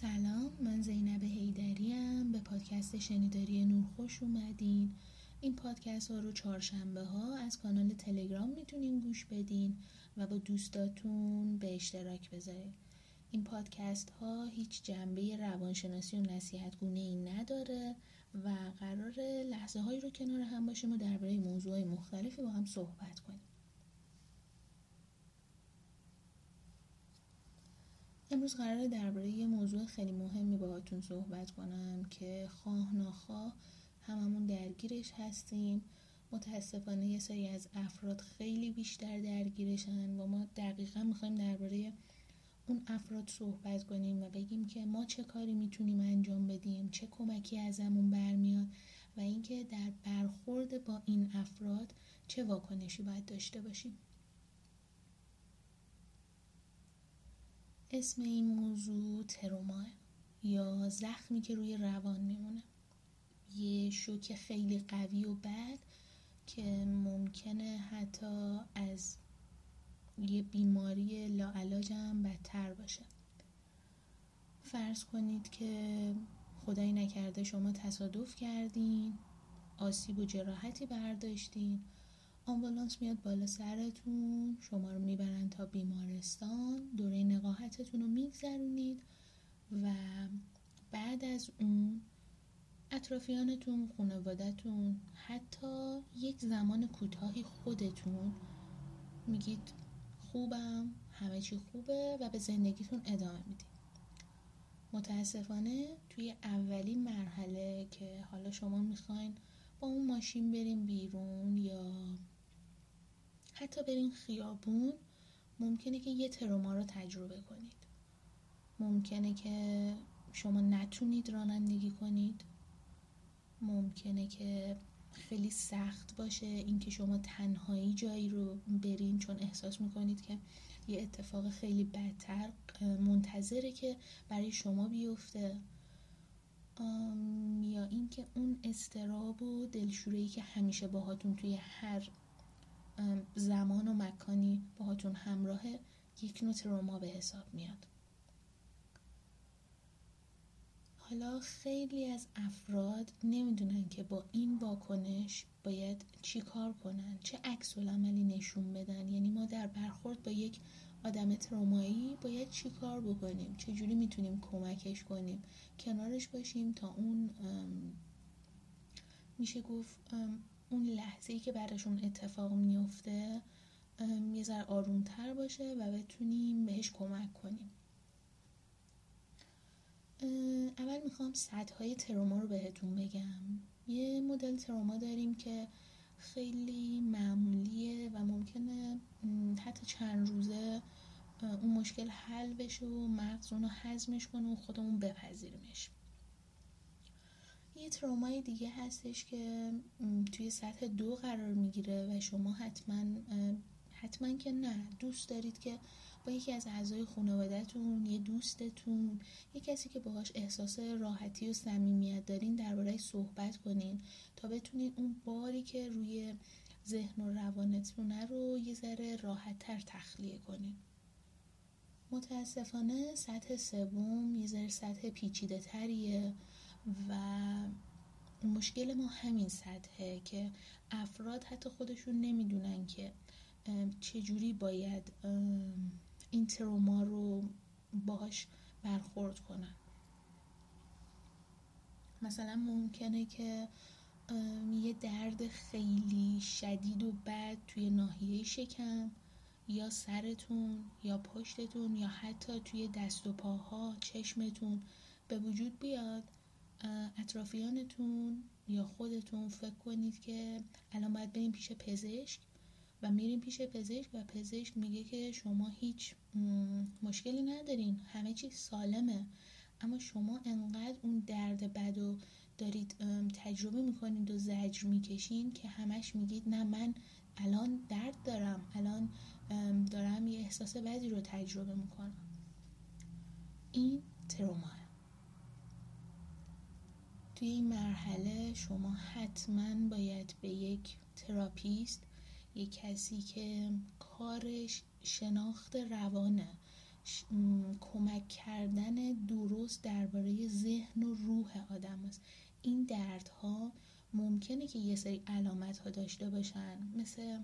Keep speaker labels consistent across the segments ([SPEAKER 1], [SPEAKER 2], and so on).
[SPEAKER 1] سلام من زینب هیدریم به پادکست شنیداری نور خوش اومدین. این پادکست ها رو چهارشنبه ها از کانال تلگرام می‌تونین گوش بدین و با دوستاتون به اشتراک بذارین. این پادکست ها هیچ جنبه روانشناسی و نصیحت گونه ای نداره و قرار لحظه هایی رو کنار هم باشیم و درباره موضوع مختلفی با هم صحبت کنیم. امروز قراره درباره یه موضوع خیلی مهمی باهاتون صحبت کنم که خواه ناخواه هممون درگیرش هستیم. متاسفانه یه سری از افراد خیلی بیشتر درگیرشن و ما دقیقا می‌خوایم درباره اون افراد صحبت کنیم و بگیم که ما چه کاری می‌تونیم انجام بدیم چه کمکی ازمون برمیاد و اینکه در برخورد با این افراد چه واکنشی باید داشته باشیم. اسم این موضوع تروماه یا زخمی که روی روان میمونه. یه شوک خیلی قوی و بد که ممکنه حتی از یه بیماری لاعلاج هم بدتر باشه. فرض کنید که خدایی نکرده شما تصادف کردین آسیب و جراحتی برداشتین. آمبولانس میاد بالا سرتون شما رو می‌برن تا بیمارستان دوره نقاهتتون رو میگذرونید و بعد از اون اطرافیانتون خانوادتون حتی یک زمان کوتاهی خودتون میگید خوبم همه چی خوبه و به زندگیتون ادامه می‌دید. متاسفانه توی اولین مرحله که حالا شما می‌خواین با اون ماشین بریم بیرون یا حتی برین خیابون ممکنه که یه تروما رو تجربه کنید. ممکنه که شما نتونید رانندگی کنید. ممکنه که خیلی سخت باشه اینکه شما تنهایی جایی رو برین چون احساس می‌کنید که یه اتفاق خیلی بدتر منتظره که برای شما بیفته. یا اینکه اون استراب و دلشورهی که همیشه باهاتون توی هر زمان و مکانی باهاتون همراه یک نوع تروما به حساب میاد. حالا خیلی از افراد نمی‌دونن که با این واکنش باید چی کار کنن چه عکس عملی نشون بدن. یعنی ما در برخورد با یک آدم ترومایی باید چی کار بکنیم؟ چجوری می‌تونیم کمکش کنیم؟ کنارش باشیم تا اون میشه گفت اون لحظه ای که براشون اتفاق میفته یه ذره آرومتر باشه و بتونیم بهش کمک کنیم. اول می‌خوام سطح های تروما رو بهتون بگم. یه مدل تروما داریم که خیلی معمولیه و ممکنه حتی چند روزه اون مشکل حل بشه و مغز اونو حزمش کنه و خودمون بپذیریمش. یه ترومای دیگه هستش که توی سطح دو قرار می‌گیره و شما حتما حتما که نه. دوست دارید که با یکی از اعضای خانوادهتون یه دوستتون یه کسی که باهاش احساس راحتی و صمیمیت دارین درباره صحبت کنین تا بتونین اون باری که روی ذهن و روانتونه رو یه ذره راحتتر تخلیه کنین. متاسفانه سطح سوم یه ذره سطح پیچیده تریه و مشکل ما همین سطحه که افراد حتی خودشون نمی‌دونن که چجوری باید این تروما رو باهاش برخورد کنن. مثلا ممکنه که یه درد خیلی شدید و بد توی ناحیه شکم یا سرتون یا پشتتون یا حتی توی دست و پاها چشمتون به وجود بیاد. اطرافیانتون یا خودتون فکر کنید که الان باید بریم پیش پزشک و میریم پیش پزشک و پزشک میگه که شما هیچ مشکلی ندارین همه چیز سالمه. اما شما انقدر اون درد بد و دارید تجربه می‌کنید و زجر می‌کشین که همش میگید نه من الان درد دارم الان دارم یه احساس بدی رو تجربه می‌کنم. این تروما. توی این مرحله شما حتما باید به یک تراپیست یک کسی که کارش شناخت روانه کمک کردن درست درباره ذهن و روح آدم است. این دردها ممکنه که یه سری علامت ها داشته باشن. مثل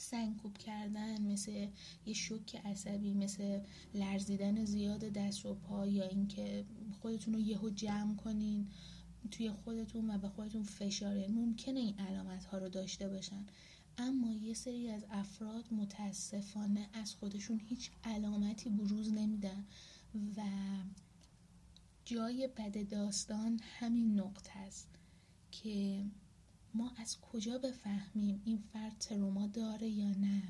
[SPEAKER 1] سنگکوب کردن مثل یه شوک عصبی مثل لرزیدن زیاد دست و پا یا اینکه خودتون رو یهو جمع کنین توی خودتون و به خودتون فشاره. ممکنه این علامت ها رو داشته باشن. اما یه سری از افراد متاسفانه از خودشون هیچ علامتی بروز نمیدن و جای بد داستان همین نقطه است که ما از کجا بفهمیم این فرد تروما داره یا نه؟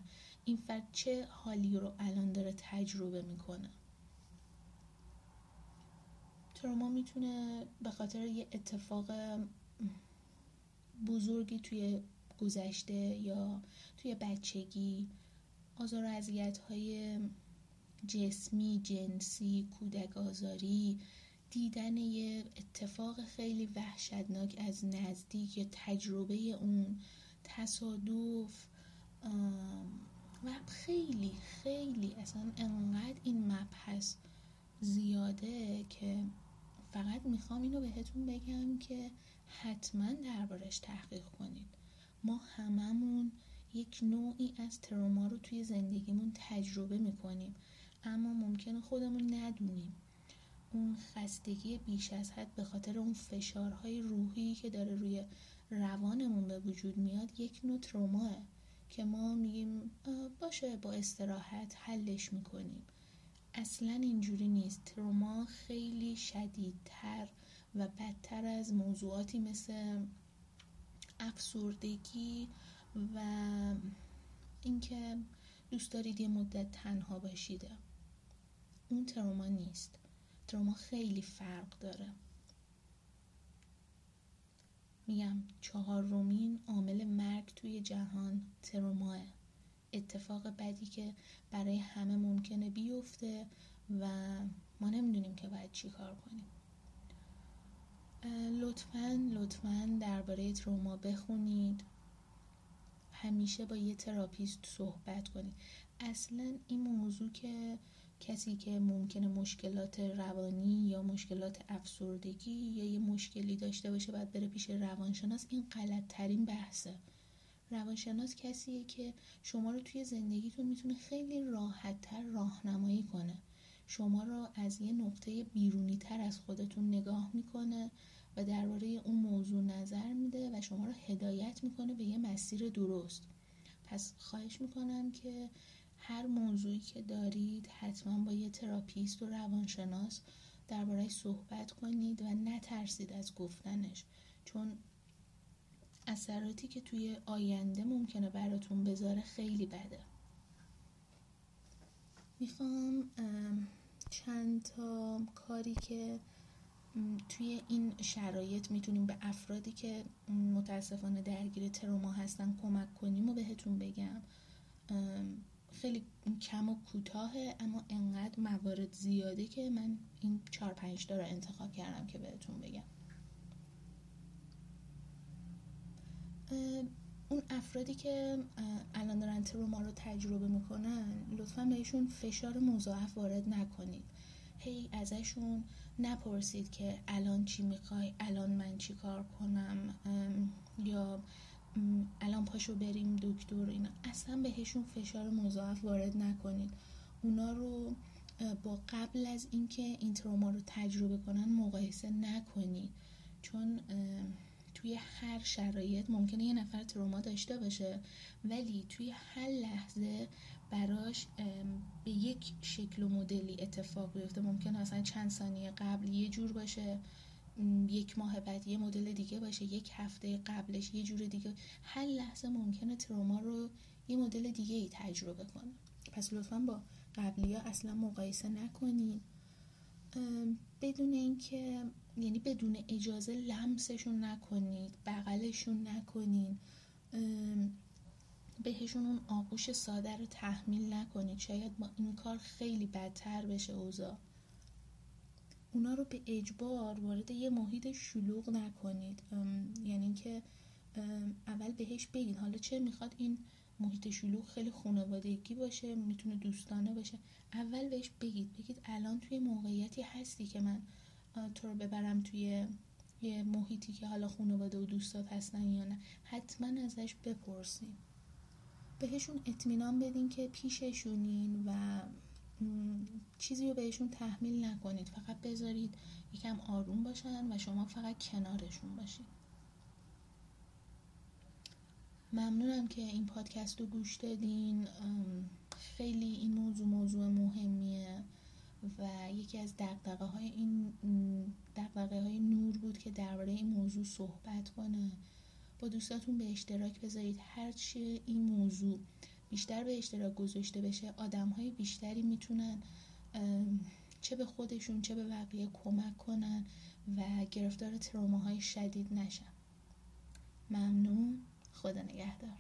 [SPEAKER 1] این فرد چه حالی رو الان داره تجربه می‌کنه؟ تروما می‌تونه به خاطر یه اتفاق بزرگی توی گذشته یا توی بچگی آزار و اذیت های جسمی، جنسی، کودک آزاری دیدن یه اتفاق خیلی وحشتناک از نزدیک یا تجربه اون تصادف و خیلی خیلی اصلا انقدر این مبحث زیاده که فقط می‌خوام اینو بهتون بگم که حتما دربارش تحقیق کنید. ما هممون یک نوعی از تروما رو توی زندگیمون تجربه می‌کنیم اما ممکنه خودمون ندونیم. اون خستگی بیش از حد به خاطر اون فشارهای روحی که داره روی روانمون به وجود میاد یک نوع تروماه که ما میگیم باشه با استراحت حلش می‌کنیم. اصلا اینجوری نیست. تروما خیلی شدیدتر و بدتر از موضوعاتی مثل افسردگی و اینکه دوست دارید یه مدت تنها باشیده اون تروما نیست. تروما خیلی فرق داره. میگم چهارمین عامل مرگ توی جهان تروماه. اتفاق بدی که برای همه ممکنه بیفته و ما نمی‌دونیم که باید چی کار کنیم. لطفا لطفا درباره تروما بخونید. همیشه با یه تراپیست صحبت کنید. اصلا این موضوع که کسی که ممکنه مشکلات روانی یا مشکلات افسردگی یا یه مشکلی داشته باشه باید بره پیش روانشناس این غلط ترین بحثه. روانشناس کسیه که شما رو توی زندگیتون می‌تونه خیلی راحت تر راهنمایی کنه. شما رو از یه نقطه بیرونی تر از خودتون نگاه می‌کنه و درباره اون موضوع نظر میده و شما رو هدایت می‌کنه به یه مسیر درست. پس خواهش می‌کنم که هر موضوعی که دارید حتما با یه تراپیست و روانشناس درباره صحبت کنید و نترسید از گفتنش. چون اثراتی که توی آینده ممکنه براتون بذاره خیلی بده. می‌خوام چند تا کاری که توی این شرایط می‌تونیم به افرادی که متاسفانه درگیر تروما هستن کمک کنیم و بهتون بگم. خیلی کم و کوتاهه اما انقدر موارد زیاده که من این چهار پنج تا رو انتخاب کردم که بهتون بگم. اون افرادی که الان دارن تروما رو تجربه می‌کنن لطفا بهشون فشار مضاعف وارد نکنید. هی ازشون نپرسید که الان چی می‌خوای الان من چی کار کنم یا پاشو بریم دکتر اینا. اصلا بهشون فشار مضاعف وارد نکنید. اونا رو با قبل از اینکه این تروما رو تجربه کنن مقایسه نکنید. چون توی هر شرایط ممکنه یه نفر تروما داشته باشه ولی توی هر لحظه براش به یک شکل و مدلی اتفاق بیفته. ممکنه اصلا چند ثانیه قبل یه جور باشه. یک ماه بعد یه مدل دیگه باشه یک هفته قبلش یه جور دیگه. هر لحظه ممکنه تروما رو یه مدل دیگه ای تجربه کنه. پس لطفا با قبلی ها اصلا مقایسه نکنید بدون اینکه یعنی بدون اجازه لمسشون نکنید بغلشون نکنید بهشون اون آغوش ساده رو تحمیل نکنید. شاید با این کار خیلی بدتر بشه اوضاع. اونا رو به اجبار وارد یه محیط شلوغ نکنید. یعنی که اول بهش بگید. حالا چه می‌خواد این محیط شلوغ خیلی خانوادگی باشه می‌تونه دوستانه باشه. اول بهش بگید. بگید الان توی موقعیتی هستی که من تو رو ببرم توی یه محیطی که حالا خانواده و دوستات هستن یا نه. حتما ازش بپرسین. بهشون اطمینان بدین که پیششونین و چیزی رو بهشون تحمیل نکنید. فقط بذارید یکم آروم باشن و شما فقط کنارشون باشید. ممنونم که این پادکست رو گوش دادین. خیلی این موضوع موضوع مهمیه و یکی از دقدقه های این دقدقه های نور بود که درباره این موضوع صحبت کنه. با دوستاتون به اشتراک بذارید. هرچی این موضوع بیشتر به اشتراک گذاشته بشه آدم های بیشتری می‌تونن چه به خودشون چه به بقیه کمک کنن و گرفتار تروماهای شدید نشن. ممنون. خدا نگهدار.